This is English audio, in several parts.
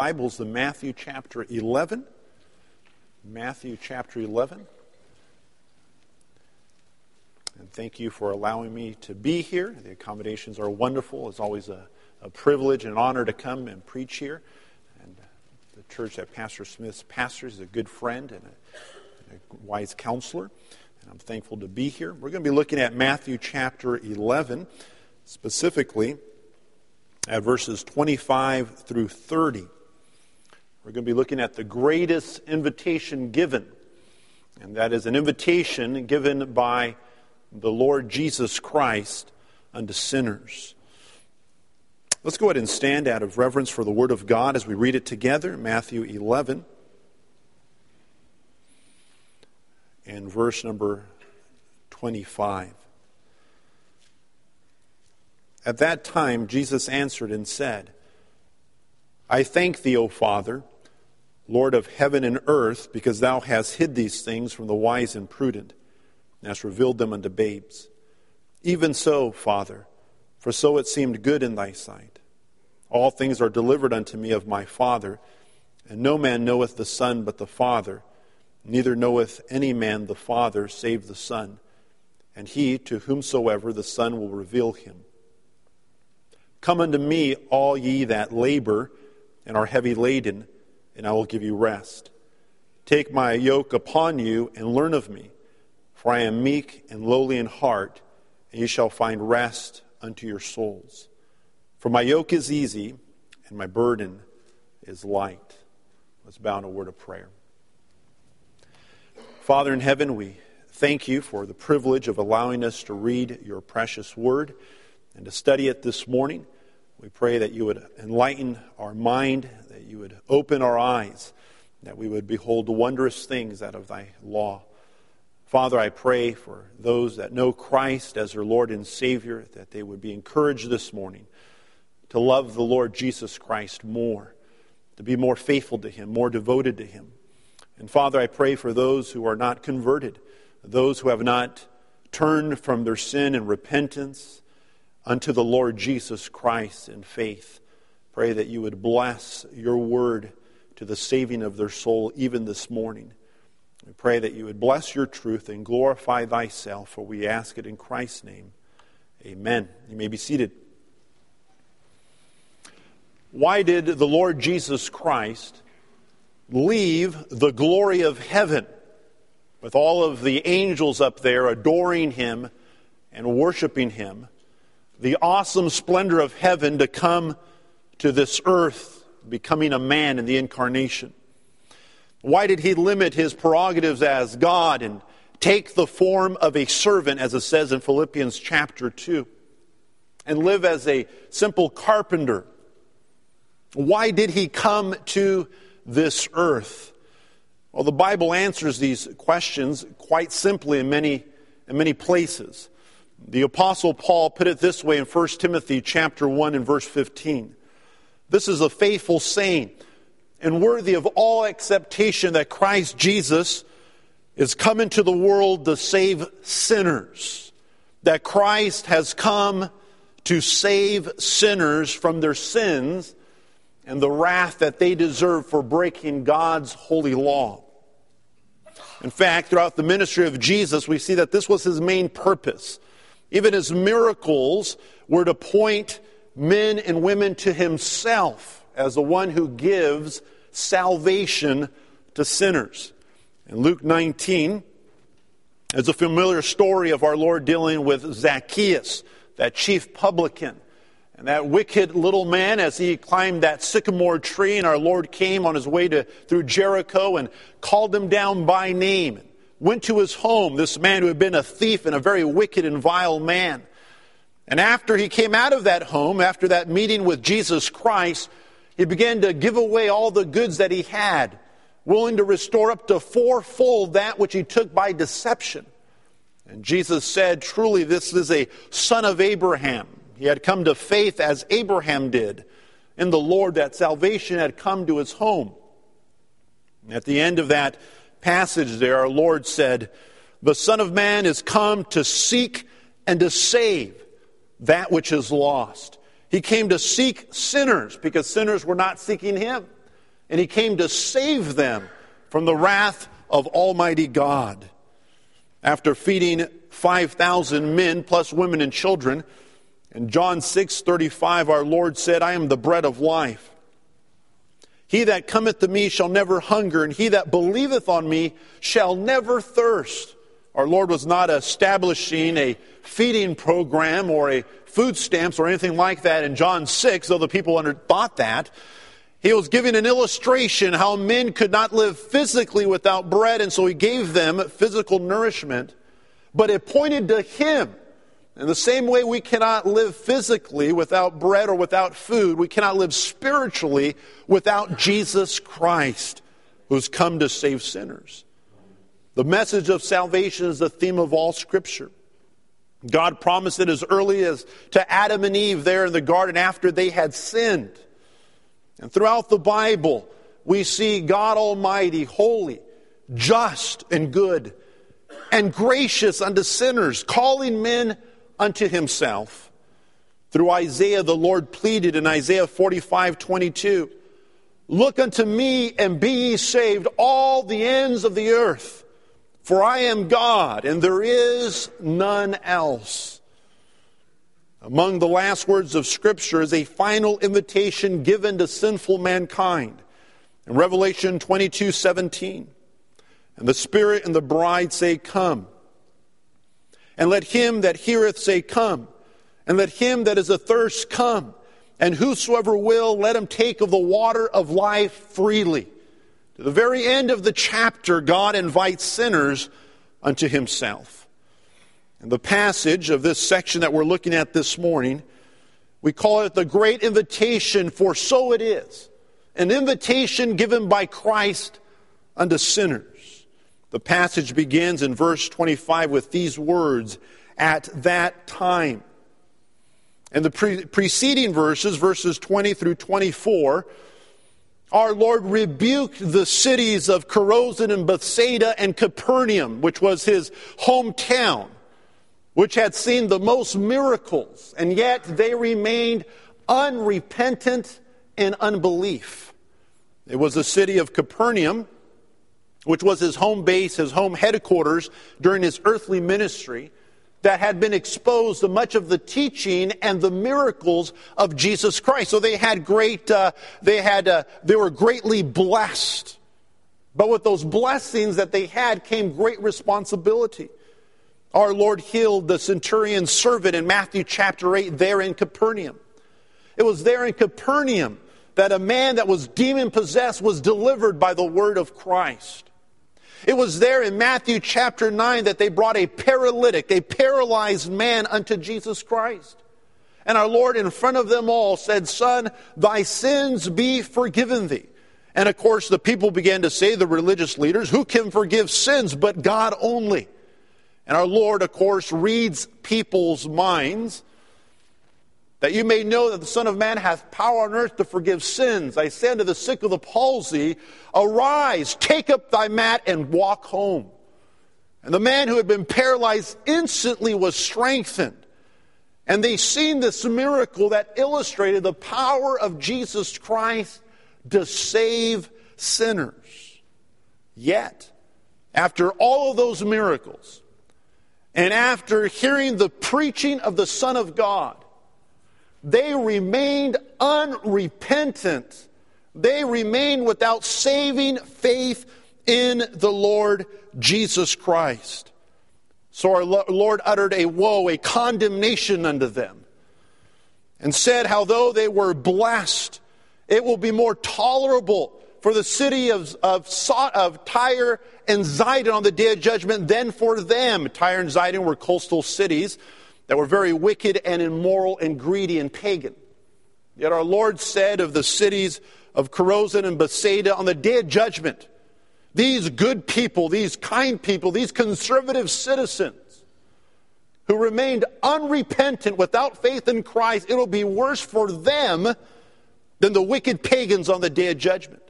Bibles to Matthew chapter 11. Matthew chapter 11. And thank you for allowing me to be here. The accommodations are wonderful. It's always a, a privilege and honor to come and preach here. And the church that Pastor Smith pastors is a good friend and a, a wise counselor. And I'm thankful to be here. We're going to be looking at Matthew chapter 11, specifically at verses 25 through 30. We're going to be looking at the greatest invitation given, and that is an invitation given by the Lord Jesus Christ unto sinners. Let's go ahead and stand out of reverence for the Word of God as we read it together, Matthew 11 and verse number 25. At that time, Jesus answered and said, I thank thee, O Father Lord of heaven and earth, because thou hast hid these things from the wise and prudent, and hast revealed them unto babes. Even so, Father, for so it seemed good in thy sight. All things are delivered unto me of my Father, and no man knoweth the Son but the Father, neither knoweth any man the Father save the Son, and he to whomsoever the Son will reveal him. Come unto me, all ye that labor and are heavy laden, and I will give you rest. Take my yoke upon you and learn of me, for I am meek and lowly in heart, and you shall find rest unto your souls. For my yoke is easy and my burden is light. Let's bow in a word of prayer. Father in heaven, we thank you for the privilege of allowing us to read your precious word and to study it this morning. We pray that you would enlighten our mind, that you would open our eyes, that we would behold wondrous things out of thy law. Father, I pray for those that know Christ as their Lord and Savior, that they would be encouraged this morning to love the Lord Jesus Christ more, to be more faithful to Him, more devoted to Him. And Father, I pray for those who are not converted, those who have not turned from their sin and repentance unto the Lord Jesus Christ in faith. Pray that you would bless your word to the saving of their soul even this morning. We pray that you would bless your truth and glorify thyself, for we ask it in Christ's name. Amen. You may be seated. Why did the Lord Jesus Christ leave the glory of heaven with all of the angels up there adoring him and worshiping him? the awesome splendor of heaven to come to this earth, becoming a man in the incarnation? Why did he limit his prerogatives as God and take the form of a servant, as it says in Philippians chapter 2, and live as a simple carpenter? Why did he come to this earth? Well, the Bible answers these questions quite simply in many, in many places. The apostle Paul put it this way in 1 Timothy chapter 1 and verse 15. This is a faithful saying and worthy of all acceptation that Christ Jesus is come into the world to save sinners. That Christ has come to save sinners from their sins and the wrath that they deserve for breaking God's holy law. In fact, throughout the ministry of Jesus, we see that this was his main purpose even his miracles were to point men and women to himself as the one who gives salvation to sinners. In Luke 19, there's a familiar story of our Lord dealing with Zacchaeus, that chief publican. And that wicked little man, as he climbed that sycamore tree, and our Lord came on his way to, through Jericho and called him down by name went to his home, this man who had been a thief and a very wicked and vile man. And after he came out of that home, after that meeting with Jesus Christ, he began to give away all the goods that he had, willing to restore up to fourfold that which he took by deception. And Jesus said, Truly, this is a son of Abraham. He had come to faith as Abraham did in the Lord, that salvation had come to his home. at the end of that passage there, our Lord said, The Son of Man is come to seek and to save that which is lost. He came to seek sinners because sinners were not seeking him. and he came to save them from the wrath of Almighty God. After feeding 5,000 men plus women and children, in John 6:35 our Lord said, "I am the bread of life. He that cometh to me shall never hunger, and he that believeth on me shall never thirst." Our Lord was not establishing a feeding program or a food stamps or anything like that in John 6, though the people under, thought that. He was giving an illustration how men could not live physically without bread, and so he gave them physical nourishment. But it pointed to him. In the same way we cannot live physically without bread or without food, we cannot live spiritually without Jesus Christ, who's come to save sinners. The message of salvation is the theme of all Scripture. God promised it as early as to Adam and Eve there in the garden after they had sinned. And throughout the Bible, we see God Almighty, holy, just, and good, and gracious unto sinners, calling men unto himself. Through Isaiah, the Lord pleaded in Isaiah 45 22, Look unto me and be ye saved, all the ends of the earth. For I am God, and there is none else. Among the last words of Scripture is a final invitation given to sinful mankind. In Revelation 22 17, and the Spirit and the bride say, Come. And let him that heareth say, Come. And let him that is athirst come. And whosoever will, let him take of the water of life freely. To the very end of the chapter, God invites sinners unto himself. In the passage of this section that we're looking at this morning, we call it the great invitation, for so it is. An invitation given by Christ unto sinners. The passage begins in verse 25 with these words, at that time. And the pre- preceding verses, verses 20 through 24, our Lord rebuked the cities of Chorazin and Bethsaida and Capernaum, which was his hometown, which had seen the most miracles, and yet they remained unrepentant and unbelief. It was the city of Capernaum, which was his home base, his home headquarters during his earthly ministry that had been exposed to much of the teaching and the miracles of Jesus Christ. So they had great, uh, they had, uh, they were greatly blessed. But with those blessings that they had came great responsibility. Our Lord healed the centurion's servant in Matthew chapter 8 there in Capernaum. It was there in Capernaum that a man that was demon possessed was delivered by the word of Christ. It was there in Matthew chapter 9 that they brought a paralytic, a paralyzed man unto Jesus Christ. And our Lord, in front of them all, said, Son, thy sins be forgiven thee. And of course, the people began to say, the religious leaders, Who can forgive sins but God only? And our Lord, of course, reads people's minds that you may know that the Son of Man hath power on earth to forgive sins. I say unto the sick of the palsy, Arise, take up thy mat, and walk home. And the man who had been paralyzed instantly was strengthened. And they seen this miracle that illustrated the power of Jesus Christ to save sinners. Yet, after all of those miracles, and after hearing the preaching of the Son of God, they remained unrepentant. They remained without saving faith in the Lord Jesus Christ. So our Lord uttered a woe, a condemnation unto them, and said, How though they were blessed, it will be more tolerable for the city of, of, of Tyre and Zidon on the day of judgment than for them. Tyre and Zidon were coastal cities that were very wicked and immoral and greedy and pagan. Yet our Lord said of the cities of Chorazin and Bethsaida on the day of judgment, these good people, these kind people, these conservative citizens who remained unrepentant without faith in Christ, it'll be worse for them than the wicked pagans on the day of judgment.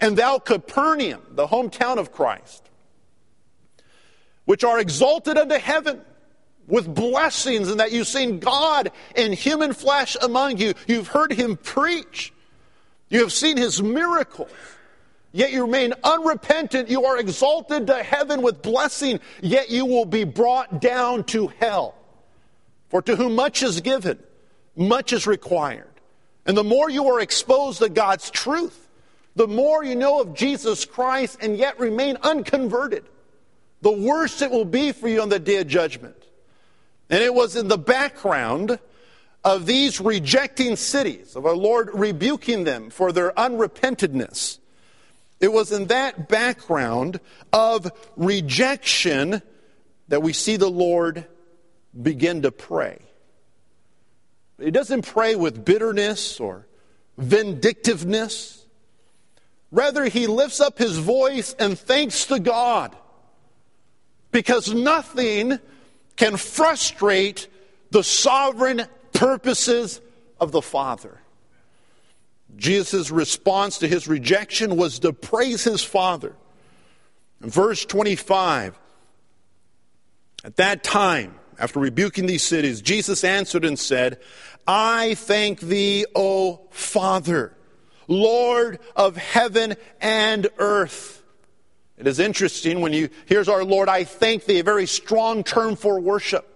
And thou, Capernaum, the hometown of Christ, which are exalted unto heaven, with blessings and that you've seen God in human flesh among you. You've heard him preach. You have seen his miracles. Yet you remain unrepentant. You are exalted to heaven with blessing, yet you will be brought down to hell. For to whom much is given, much is required. And the more you are exposed to God's truth, the more you know of Jesus Christ and yet remain unconverted, the worse it will be for you on the day of judgment. And it was in the background of these rejecting cities, of our Lord rebuking them for their unrepentedness. It was in that background of rejection that we see the Lord begin to pray. He doesn't pray with bitterness or vindictiveness. Rather, he lifts up his voice and thanks to God because nothing can frustrate the sovereign purposes of the Father. Jesus' response to his rejection was to praise his Father. In verse 25, at that time, after rebuking these cities, Jesus answered and said, I thank thee, O Father, Lord of heaven and earth. It is interesting when you, here's our Lord, I thank thee, a very strong term for worship.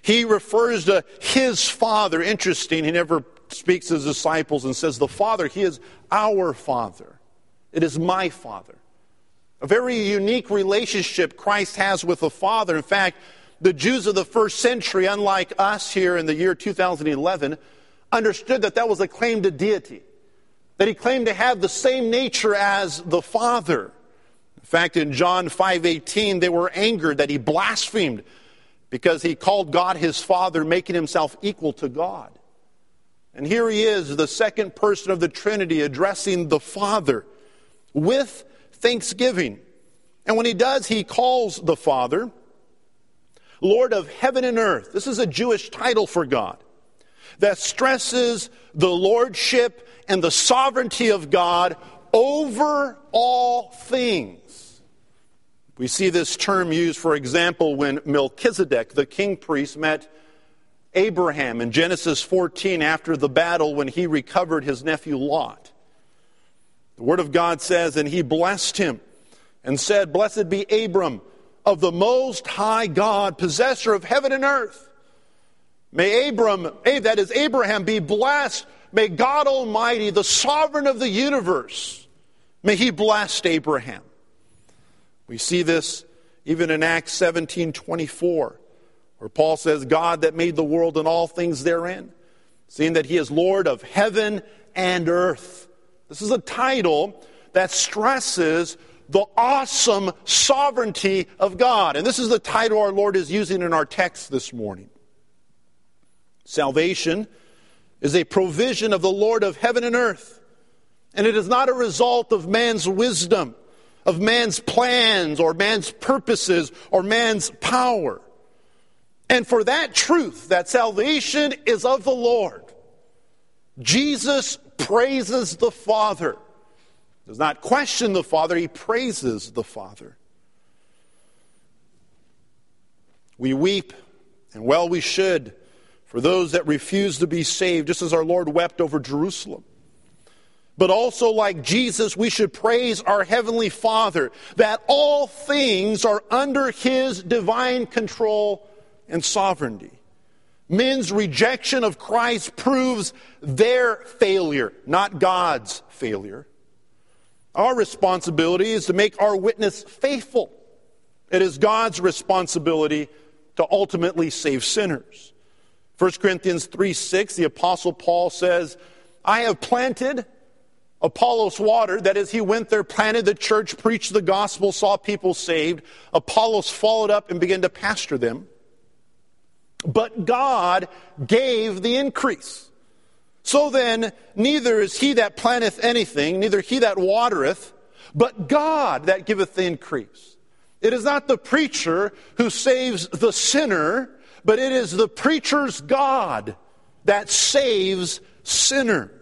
He refers to his Father. Interesting, he never speaks to his disciples and says, The Father, he is our Father. It is my Father. A very unique relationship Christ has with the Father. In fact, the Jews of the first century, unlike us here in the year 2011, understood that that was a claim to deity, that he claimed to have the same nature as the Father. In fact, in John 5:18, they were angered that he blasphemed because he called God his Father, making himself equal to God. And here he is, the second person of the Trinity, addressing the Father with thanksgiving. And when he does, he calls the Father Lord of heaven and earth. This is a Jewish title for God that stresses the lordship and the sovereignty of God over all things. We see this term used, for example, when Melchizedek, the king priest, met Abraham in Genesis 14 after the battle when he recovered his nephew Lot. The Word of God says, And he blessed him and said, Blessed be Abram of the Most High God, possessor of heaven and earth. May Abram, eh, that is Abraham, be blessed. May God Almighty, the sovereign of the universe, may he bless Abraham. We see this even in Acts 17 24, where Paul says, God that made the world and all things therein, seeing that he is Lord of heaven and earth. This is a title that stresses the awesome sovereignty of God. And this is the title our Lord is using in our text this morning. Salvation is a provision of the Lord of heaven and earth. And it is not a result of man's wisdom, of man's plans, or man's purposes, or man's power. And for that truth, that salvation is of the Lord, Jesus praises the Father does not question the Father, he praises the Father. We weep, and well we should, for those that refuse to be saved, just as our Lord wept over Jerusalem. But also, like Jesus, we should praise our Heavenly Father that all things are under His divine control and sovereignty. Men's rejection of Christ proves their failure, not God's failure. Our responsibility is to make our witness faithful. It is God's responsibility to ultimately save sinners. 1 Corinthians 3 6, the Apostle Paul says, I have planted, Apollos watered. That is, he went there, planted the church, preached the gospel, saw people saved. Apollos followed up and began to pastor them. But God gave the increase. So then, neither is he that planteth anything, neither he that watereth, but God that giveth the increase. It is not the preacher who saves the sinner, but it is the preacher's God that saves sinners.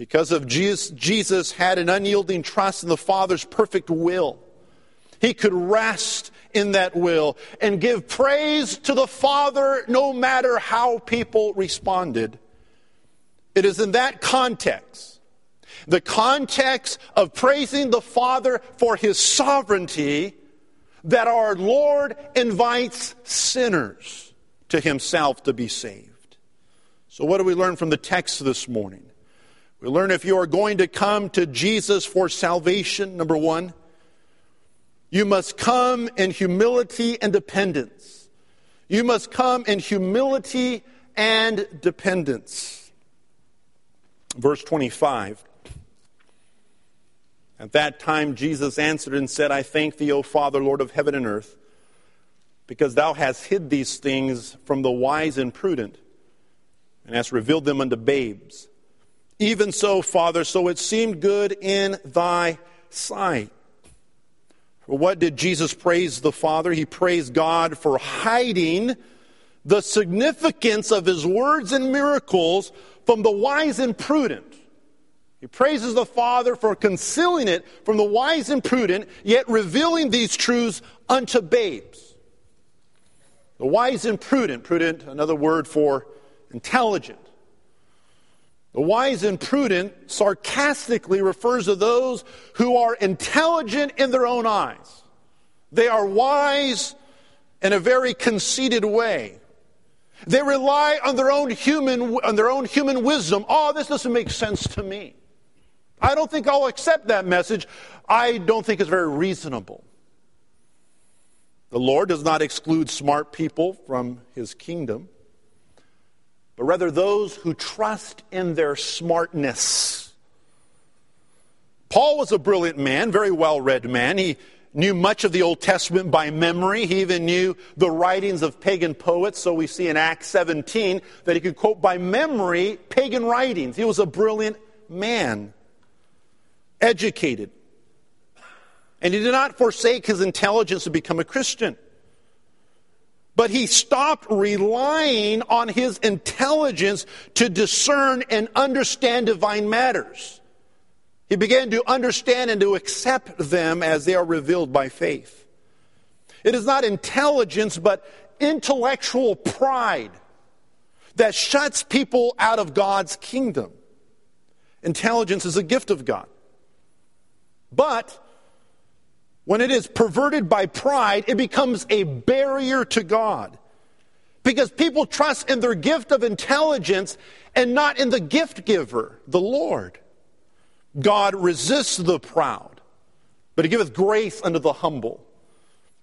Because of Jesus, Jesus had an unyielding trust in the Father's perfect will. He could rest in that will and give praise to the Father no matter how people responded. It is in that context, the context of praising the Father for his sovereignty, that our Lord invites sinners to himself to be saved. So, what do we learn from the text this morning? We learn if you are going to come to Jesus for salvation, number one, you must come in humility and dependence. You must come in humility and dependence. Verse 25. At that time, Jesus answered and said, I thank thee, O Father, Lord of heaven and earth, because thou hast hid these things from the wise and prudent, and hast revealed them unto babes. Even so, Father, so it seemed good in thy sight. For what did Jesus praise the Father? He praised God for hiding the significance of his words and miracles from the wise and prudent. He praises the Father for concealing it from the wise and prudent, yet revealing these truths unto babes. The wise and prudent, prudent, another word for intelligent. The wise and prudent sarcastically refers to those who are intelligent in their own eyes. They are wise in a very conceited way. They rely on their own human, on their own human wisdom. Oh, this doesn't make sense to me. I don't think I'll accept that message. I don't think it's very reasonable. The Lord does not exclude smart people from his kingdom but rather those who trust in their smartness. Paul was a brilliant man, very well read man. He knew much of the Old Testament by memory. He even knew the writings of pagan poets. So we see in Acts 17 that he could quote by memory pagan writings. He was a brilliant man, educated. And he did not forsake his intelligence to become a Christian but he stopped relying on his intelligence to discern and understand divine matters. He began to understand and to accept them as they are revealed by faith. It is not intelligence, but intellectual pride that shuts people out of God's kingdom. Intelligence is a gift of God. But when it is perverted by pride, it becomes a barrier to God. Because people trust in their gift of intelligence and not in the gift giver, the Lord. God resists the proud, but he giveth grace unto the humble.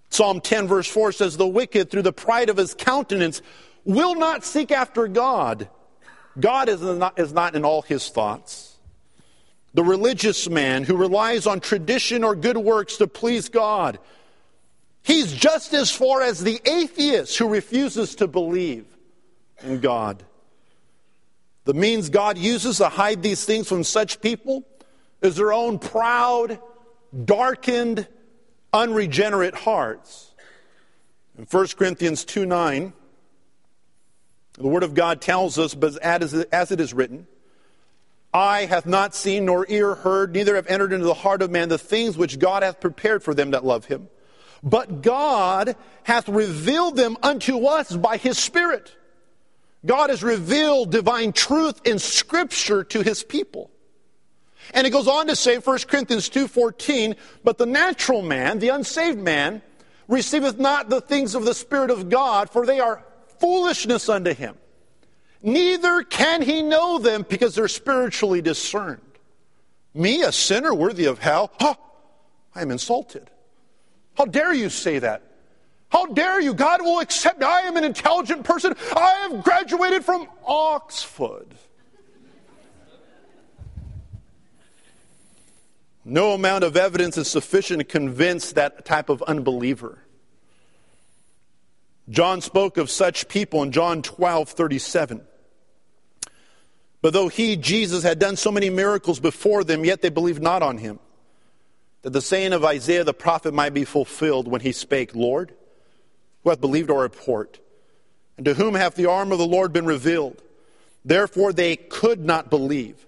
Psalm 10, verse 4 says, The wicked, through the pride of his countenance, will not seek after God. God is not, is not in all his thoughts the religious man who relies on tradition or good works to please God. He's just as far as the atheist who refuses to believe in God. The means God uses to hide these things from such people is their own proud, darkened, unregenerate hearts. In 1 Corinthians 2 9, the Word of God tells us, but as it is written, eye hath not seen, nor ear heard, neither have entered into the heart of man the things which God hath prepared for them that love him. But God hath revealed them unto us by his Spirit. God has revealed divine truth in Scripture to his people. And it goes on to say, 1 Corinthians 2.14, But the natural man, the unsaved man, receiveth not the things of the Spirit of God, for they are foolishness unto him neither can he know them because they're spiritually discerned. Me, a sinner worthy of hell, huh, I am insulted. How dare you say that? How dare you? God will accept. I am an intelligent person. I have graduated from Oxford. No amount of evidence is sufficient to convince that type of unbeliever. John spoke of such people in John 12 37. But though he, Jesus, had done so many miracles before them, yet they believed not on him. That the saying of Isaiah the prophet might be fulfilled when he spake, Lord, who hath believed our report? And to whom hath the arm of the Lord been revealed? Therefore they could not believe.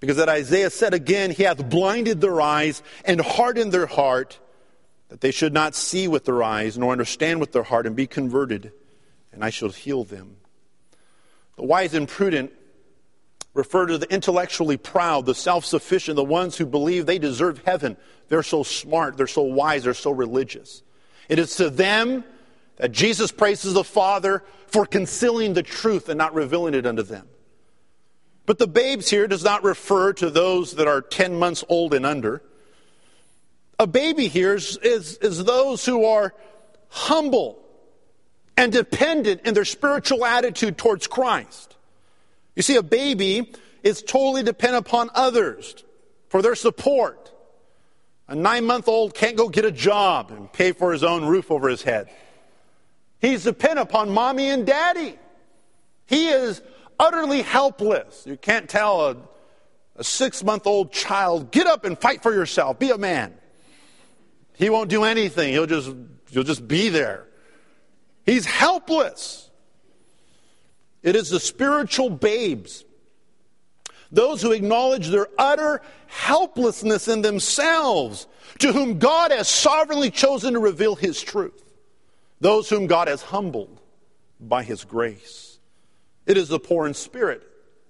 Because that Isaiah said again, He hath blinded their eyes and hardened their heart that they should not see with their eyes, nor understand with their heart, and be converted, and I shall heal them. The wise and prudent refer to the intellectually proud, the self sufficient, the ones who believe they deserve heaven. They're so smart, they're so wise, they're so religious. It is to them that Jesus praises the Father for concealing the truth and not revealing it unto them. But the babes here does not refer to those that are 10 months old and under. A baby here is, is, is those who are humble and dependent in their spiritual attitude towards Christ. You see, a baby is totally dependent upon others for their support. A nine month old can't go get a job and pay for his own roof over his head. He's dependent upon mommy and daddy. He is utterly helpless. You can't tell a, a six month old child, get up and fight for yourself, be a man. He won't do anything, he'll just, he'll just be there. He's helpless. It is the spiritual babes, those who acknowledge their utter helplessness in themselves, to whom God has sovereignly chosen to reveal His truth, those whom God has humbled by His grace. It is the poor in spirit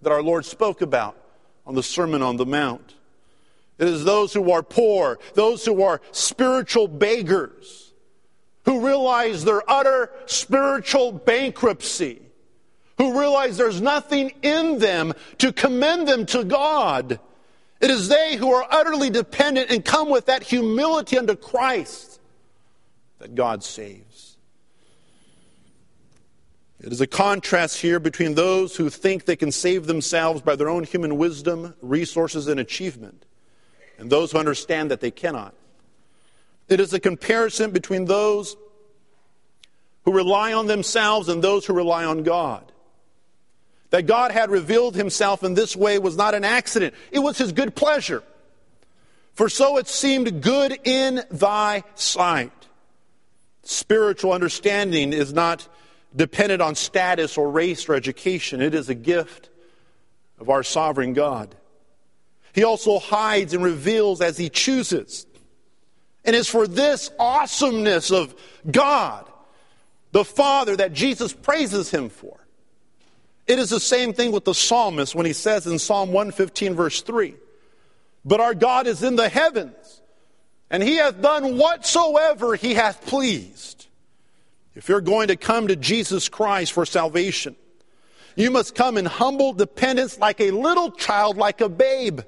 that our Lord spoke about on the Sermon on the Mount. It is those who are poor, those who are spiritual beggars who realize their utter spiritual bankruptcy, who realize there's nothing in them to commend them to God. It is they who are utterly dependent and come with that humility unto Christ that God saves. It is a contrast here between those who think they can save themselves by their own human wisdom, resources, and achievement, and those who understand that they cannot. It is a comparison between those who rely on themselves and those who rely on God. That God had revealed himself in this way was not an accident, it was his good pleasure. For so it seemed good in thy sight. Spiritual understanding is not dependent on status or race or education, it is a gift of our sovereign God. He also hides and reveals as he chooses. And it's for this awesomeness of God, the Father, that Jesus praises him for. It is the same thing with the psalmist when he says in Psalm 115, verse 3 But our God is in the heavens, and he hath done whatsoever he hath pleased. If you're going to come to Jesus Christ for salvation, you must come in humble dependence like a little child, like a babe.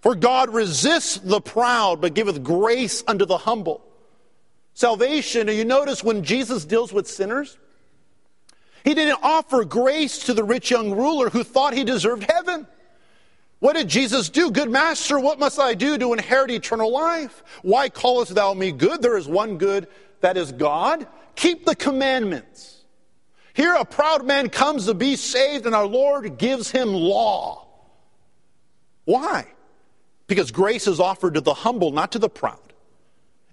For God resists the proud, but giveth grace unto the humble. Salvation, and you notice when Jesus deals with sinners, he didn't offer grace to the rich young ruler who thought he deserved heaven. What did Jesus do? Good master, what must I do to inherit eternal life? Why callest thou me good? There is one good, that is God. Keep the commandments. Here, a proud man comes to be saved, and our Lord gives him law. Why? Because grace is offered to the humble, not to the proud.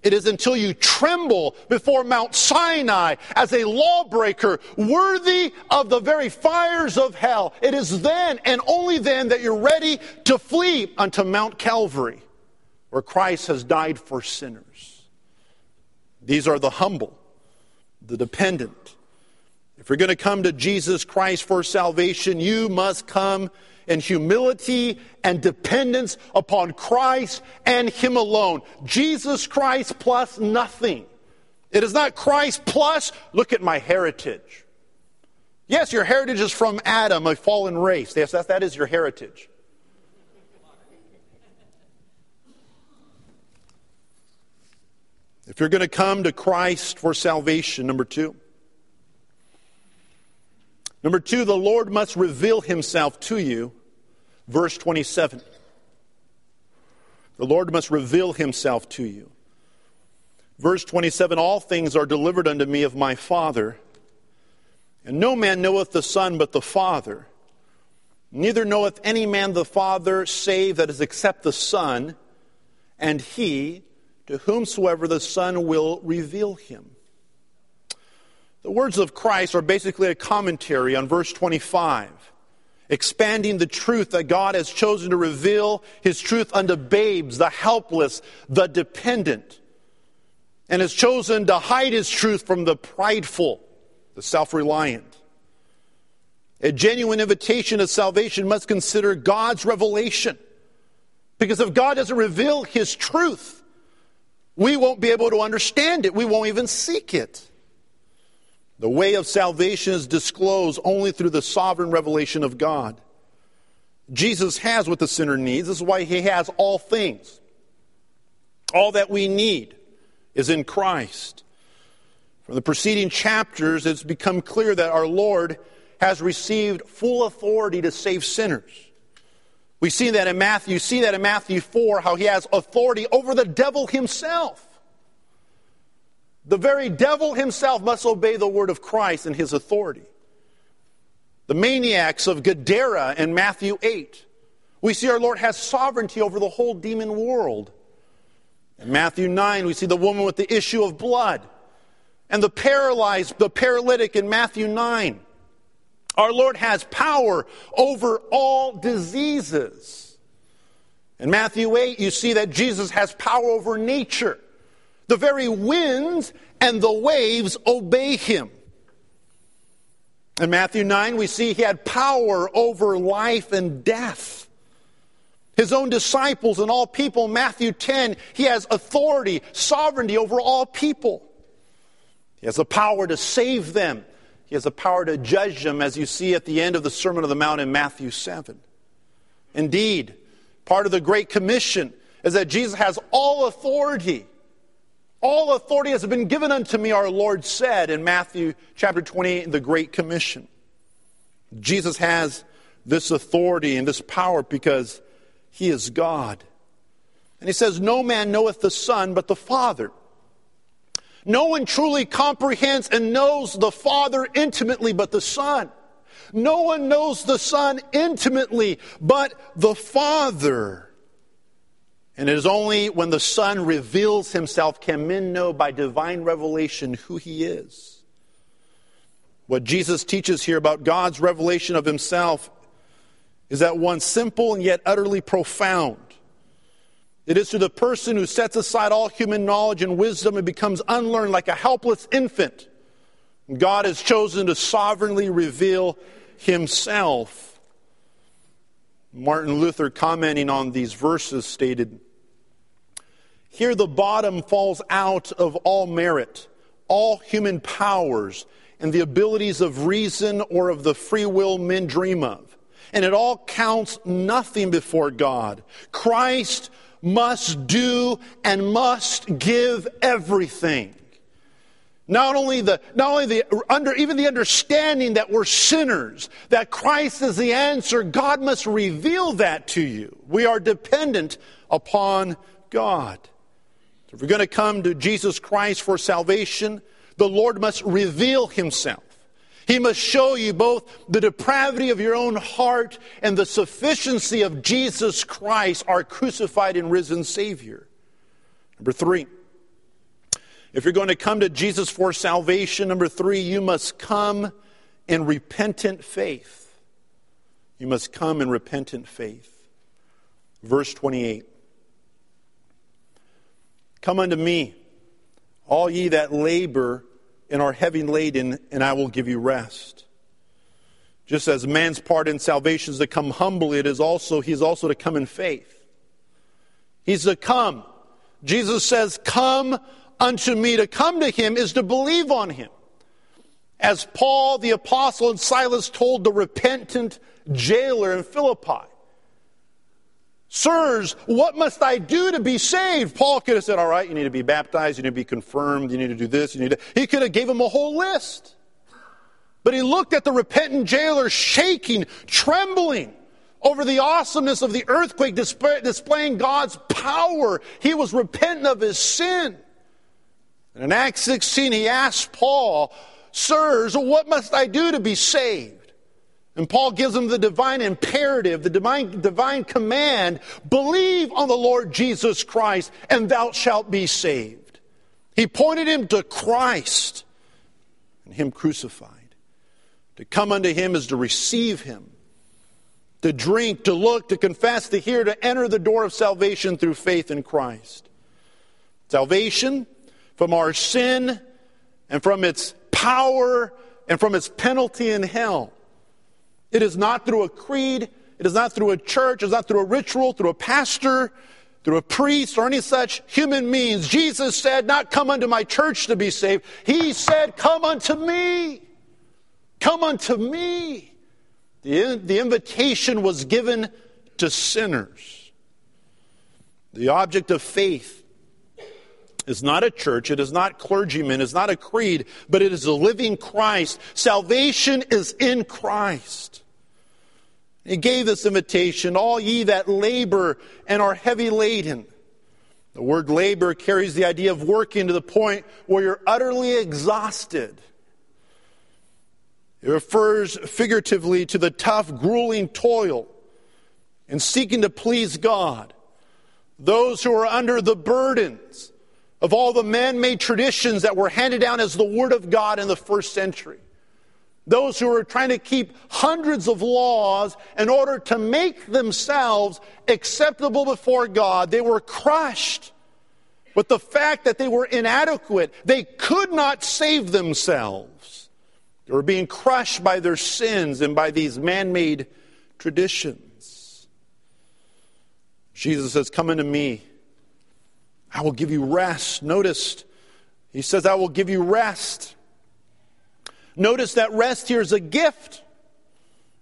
It is until you tremble before Mount Sinai as a lawbreaker worthy of the very fires of hell. It is then and only then that you're ready to flee unto Mount Calvary where Christ has died for sinners. These are the humble, the dependent. If you're going to come to Jesus Christ for salvation, you must come in humility and dependence upon Christ and Him alone. Jesus Christ plus nothing. It is not Christ plus, look at my heritage. Yes, your heritage is from Adam, a fallen race. Yes, that, that is your heritage. If you're going to come to Christ for salvation, number two, Number two, the Lord must reveal himself to you. Verse 27. The Lord must reveal himself to you. Verse 27 All things are delivered unto me of my Father, and no man knoweth the Son but the Father. Neither knoweth any man the Father save that is except the Son, and he to whomsoever the Son will reveal him. The words of Christ are basically a commentary on verse 25, expanding the truth that God has chosen to reveal his truth unto babes, the helpless, the dependent, and has chosen to hide his truth from the prideful, the self reliant. A genuine invitation to salvation must consider God's revelation. Because if God doesn't reveal His truth, we won't be able to understand it. We won't even seek it. The way of salvation is disclosed only through the sovereign revelation of God. Jesus has what the sinner needs. This is why He has all things. All that we need is in Christ. From the preceding chapters, it's become clear that our Lord has received full authority to save sinners. We see that in Matthew, see that in Matthew 4, how he has authority over the devil himself. The very devil himself must obey the word of Christ and his authority. The maniacs of Gadara in Matthew 8. We see our Lord has sovereignty over the whole demon world. In Matthew 9, we see the woman with the issue of blood and the paralyzed, the paralytic in Matthew 9. Our Lord has power over all diseases. In Matthew 8, you see that Jesus has power over nature. The very winds and the waves obey him. In Matthew 9, we see he had power over life and death. His own disciples and all people. Matthew 10, he has authority, sovereignty over all people. He has the power to save them he has the power to judge them, as you see at the end of the Sermon on the Mount in Matthew 7. Indeed, part of the Great Commission is that Jesus has all authority. All authority has been given unto me, our Lord said in Matthew chapter 28 the Great Commission. Jesus has this authority and this power because he is God. And he says, No man knoweth the Son but the Father no one truly comprehends and knows the Father intimately but the Son. No one knows the Son intimately but the Father. And it is only when the Son reveals himself can men know by divine revelation who he is. What Jesus teaches here about God's revelation of himself is that one simple and yet utterly profound. It is to the person who sets aside all human knowledge and wisdom and becomes unlearned like a helpless infant. God has chosen to sovereignly reveal himself. Martin Luther, commenting on these verses, stated Here the bottom falls out of all merit, all human powers, and the abilities of reason or of the free will men dream of. And it all counts nothing before God. Christ must do and must give everything. Not only the, not only the, under, even the understanding that we're sinners, that Christ is the answer, God must reveal that to you. We are dependent upon God. If we're going to come to Jesus Christ for salvation, the Lord must reveal himself. He must show you both the depravity of your own heart and the sufficiency of Jesus Christ, our crucified and risen Savior. Number three, if you're going to come to Jesus for salvation, number three, you must come in repentant faith. You must come in repentant faith. Verse 28 Come unto me, all ye that labor and are heavy laden, and I will give you rest. Just as man's part in salvation is to come humbly, it is also, he is also to come in faith. He's to come. Jesus says, Come unto me. To come to him is to believe on him. As Paul the apostle and Silas told the repentant jailer in Philippi, Sirs, what must I do to be saved? Paul could have said, All right, you need to be baptized, you need to be confirmed, you need to do this, you need to. He could have gave him a whole list. But he looked at the repentant jailer shaking, trembling over the awesomeness of the earthquake, display, displaying God's power. He was repentant of his sin. And in Acts 16, he asked Paul, Sirs, what must I do to be saved? And Paul gives them the divine imperative, the divine, divine command believe on the Lord Jesus Christ, and thou shalt be saved. He pointed him to Christ and him crucified. To come unto him is to receive him, to drink, to look, to confess, to hear, to enter the door of salvation through faith in Christ. Salvation from our sin and from its power and from its penalty in hell It is not through a creed. It is not through a church. It is not through a ritual, through a pastor, through a priest, or any such human means. Jesus said, Not come unto my church to be saved. He said, Come unto me. Come unto me. The, the invitation was given to sinners. The object of faith is not a church, it is not clergymen, it's not a creed, but it is a living Christ. Salvation is in Christ. He gave this invitation, all ye that labor and are heavy laden. The word labor carries the idea of working to the point where you're utterly exhausted. It refers figuratively to the tough, grueling toil in seeking to please God. Those who are under the burdens of all the man made traditions that were handed down as the Word of God in the first century. Those who were trying to keep hundreds of laws in order to make themselves acceptable before God, they were crushed with the fact that they were inadequate. They could not save themselves. They were being crushed by their sins and by these man made traditions. Jesus says, Come unto me. I will give you rest. Notice, he says, I will give you rest. Notice that rest here is a gift.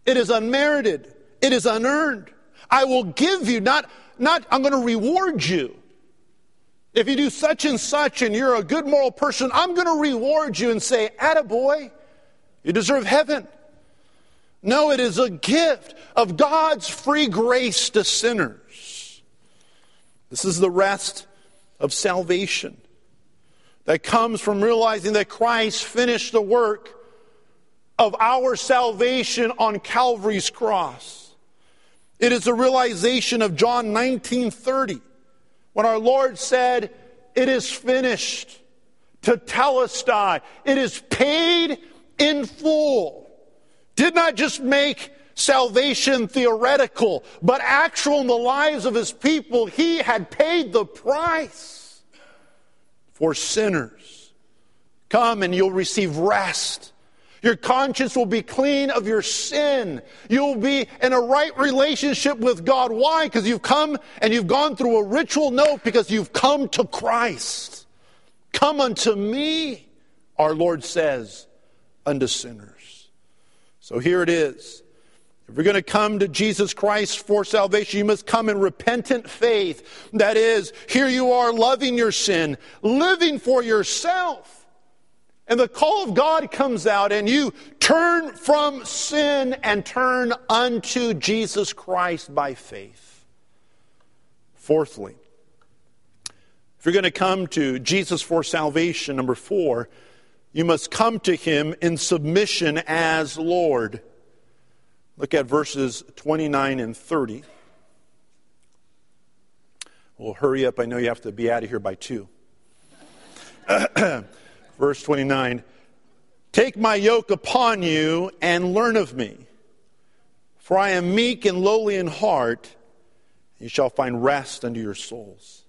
It is unmerited. It is unearned. I will give you, not, not I'm going to reward you. If you do such and such and you're a good moral person, I'm going to reward you and say, attaboy, you deserve heaven. No, it is a gift of God's free grace to sinners. This is the rest of salvation that comes from realizing that Christ finished the work of our salvation on Calvary's cross. It is a realization of John 19:30 when our Lord said, "It is finished." Tetelestai, it is paid in full. Did not just make salvation theoretical, but actual in the lives of his people. He had paid the price for sinners. Come and you'll receive rest your conscience will be clean of your sin. You'll be in a right relationship with God. Why? Because you've come and you've gone through a ritual note because you've come to Christ. Come unto me, our Lord says, unto sinners. So here it is. If you're going to come to Jesus Christ for salvation, you must come in repentant faith. That is, here you are loving your sin, living for yourself and the call of God comes out, and you turn from sin and turn unto Jesus Christ by faith. Fourthly, if you're going to come to Jesus for salvation, number four, you must come to him in submission as Lord. Look at verses 29 and 30. Well, hurry up. I know you have to be out of here by 2. verse 29 Take my yoke upon you and learn of me, for I am meek and lowly in heart, and you shall find rest unto your souls.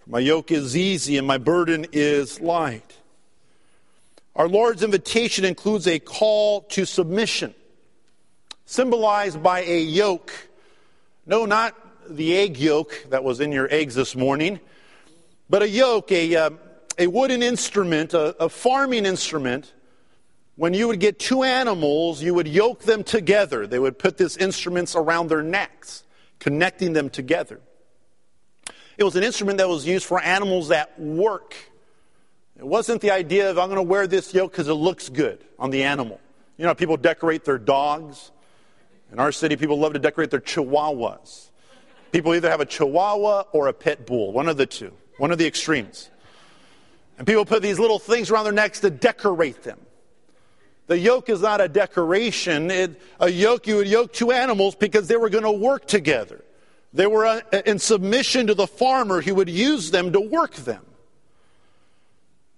For my yoke is easy and my burden is light. Our Lord's invitation includes a call to submission, symbolized by a yoke. No, not the egg yolk that was in your eggs this morning, but a yoke, a, uh, a wooden instrument, a, a farming instrument, when you would get two animals, you would yoke them together. They would put these instruments around their necks, connecting them together. It was an instrument that was used for animals that work. It wasn't the idea of, I'm going to wear this yoke because it looks good on the animal. You know, people decorate their dogs. In our city, people love to decorate their chihuahuas. People either have a chihuahua or a pit bull, one of the two, one of the extremes. And people put these little things around their necks to decorate them. The yoke is not a decoration. It, a yoke, you would yoke two animals because they were going to work together. They were uh, in submission to the farmer. He would use them to work them.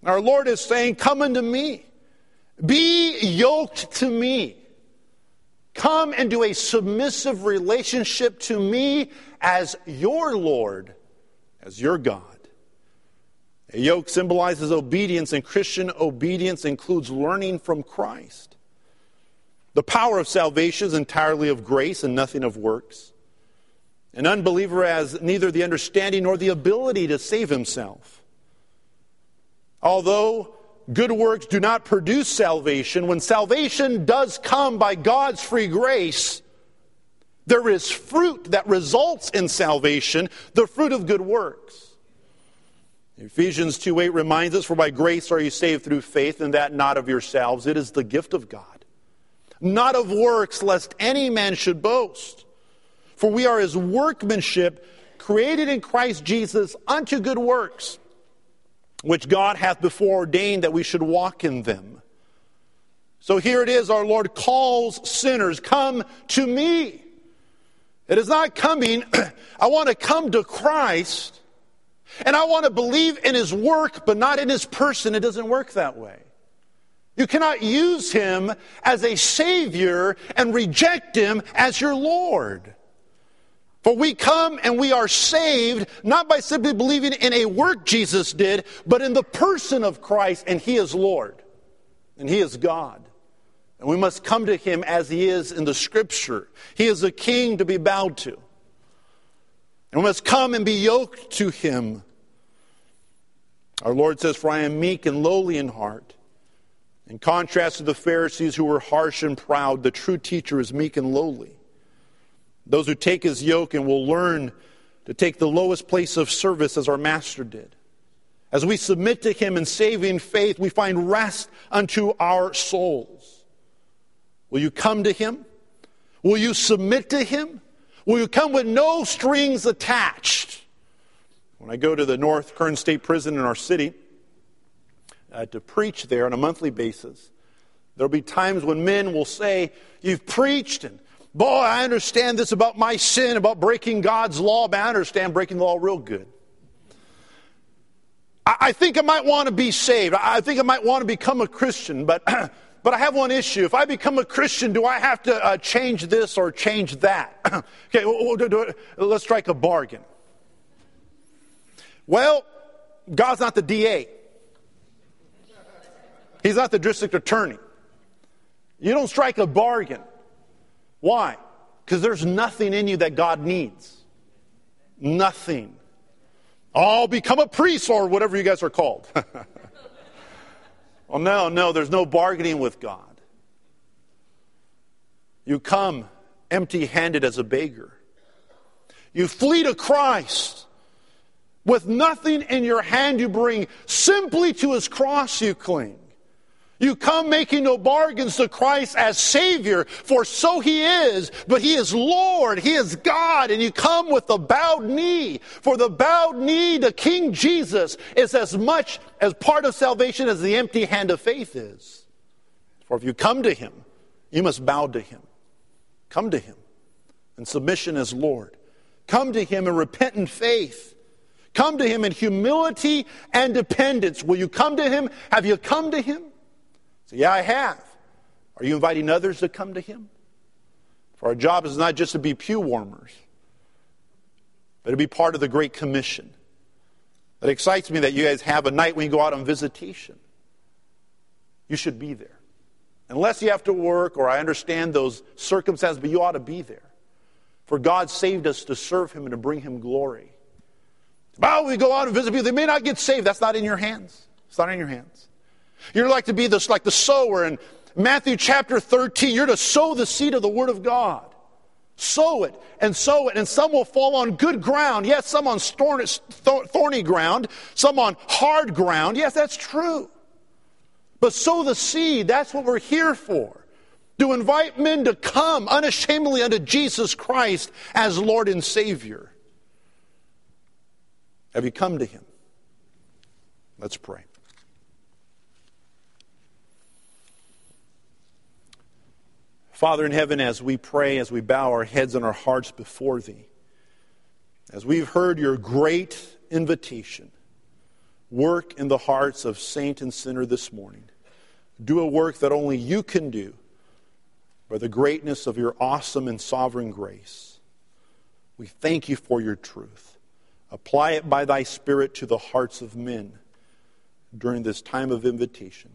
Our Lord is saying, Come unto me. Be yoked to me. Come into a submissive relationship to me as your Lord, as your God. A yoke symbolizes obedience, and Christian obedience includes learning from Christ. The power of salvation is entirely of grace and nothing of works. An unbeliever has neither the understanding nor the ability to save himself. Although good works do not produce salvation, when salvation does come by God's free grace, there is fruit that results in salvation, the fruit of good works. Ephesians 2 8 reminds us, For by grace are you saved through faith, and that not of yourselves. It is the gift of God, not of works, lest any man should boast. For we are his workmanship, created in Christ Jesus unto good works, which God hath before ordained that we should walk in them. So here it is, our Lord calls sinners, Come to me. It is not coming, I want to come to Christ and I want to believe in his work, but not in his person. It doesn't work that way. You cannot use him as a savior and reject him as your Lord. For we come and we are saved not by simply believing in a work Jesus did, but in the person of Christ, and he is Lord, and he is God. And we must come to him as he is in the scripture. He is a king to be bowed to. And we must come and be yoked to him. Our Lord says, For I am meek and lowly in heart. In contrast to the Pharisees who were harsh and proud, the true teacher is meek and lowly. Those who take his yoke and will learn to take the lowest place of service as our Master did. As we submit to him in saving faith, we find rest unto our souls. Will you come to him? Will you submit to him? Will you come with no strings attached? When I go to the North Kern State Prison in our city uh, to preach there on a monthly basis, there'll be times when men will say, You've preached, and boy, I understand this about my sin, about breaking God's law, but I understand breaking the law real good. I, I think I might want to be saved. I think I might want to become a Christian, but But I have one issue. If I become a Christian, do I have to uh, change this or change that? okay, let's strike a bargain. Well, God's not the DA. He's not the district attorney. You don't strike a bargain. Why? Because there's nothing in you that God needs. Nothing. I'll become a priest or whatever you guys are called. Oh, no, no, there's no bargaining with God. You come empty handed as a beggar. You flee to Christ. With nothing in your hand you bring, simply to his cross you cling. You come making no bargains to Christ as Savior, for so He is, but He is Lord, He is God, and you come with the bowed knee. For the bowed knee to King Jesus is as much as part of salvation as the empty hand of faith is. For if you come to Him, you must bow to Him. Come to Him in submission as Lord. Come to Him in repentant faith. Come to Him in humility and dependence. Will you come to Him? Have you come to Him? So, yeah, I have. Are you inviting others to come to Him? For our job is not just to be pew warmers, but to be part of the Great Commission. It excites me that you guys have a night when you go out on visitation. You should be there. Unless you have to work, or I understand those circumstances, but you ought to be there. For God saved us to serve Him and to bring Him glory. Well, we go out and visit people, they may not get saved. That's not in your hands. It's not in your hands. You're like to be this, like the sower in Matthew chapter 13. You're to sow the seed of the Word of God. Sow it and sow it, and some will fall on good ground. Yes, some on thorny ground, some on hard ground. Yes, that's true. But sow the seed. That's what we're here for. To invite men to come unashamedly unto Jesus Christ as Lord and Savior. Have you come to Him? Let's pray. Father in heaven, as we pray, as we bow our heads and our hearts before Thee, as we've heard your great invitation, work in the hearts of saint and sinner this morning. Do a work that only you can do by the greatness of your awesome and sovereign grace. We thank you for your truth. Apply it by thy Spirit to the hearts of men during this time of invitation.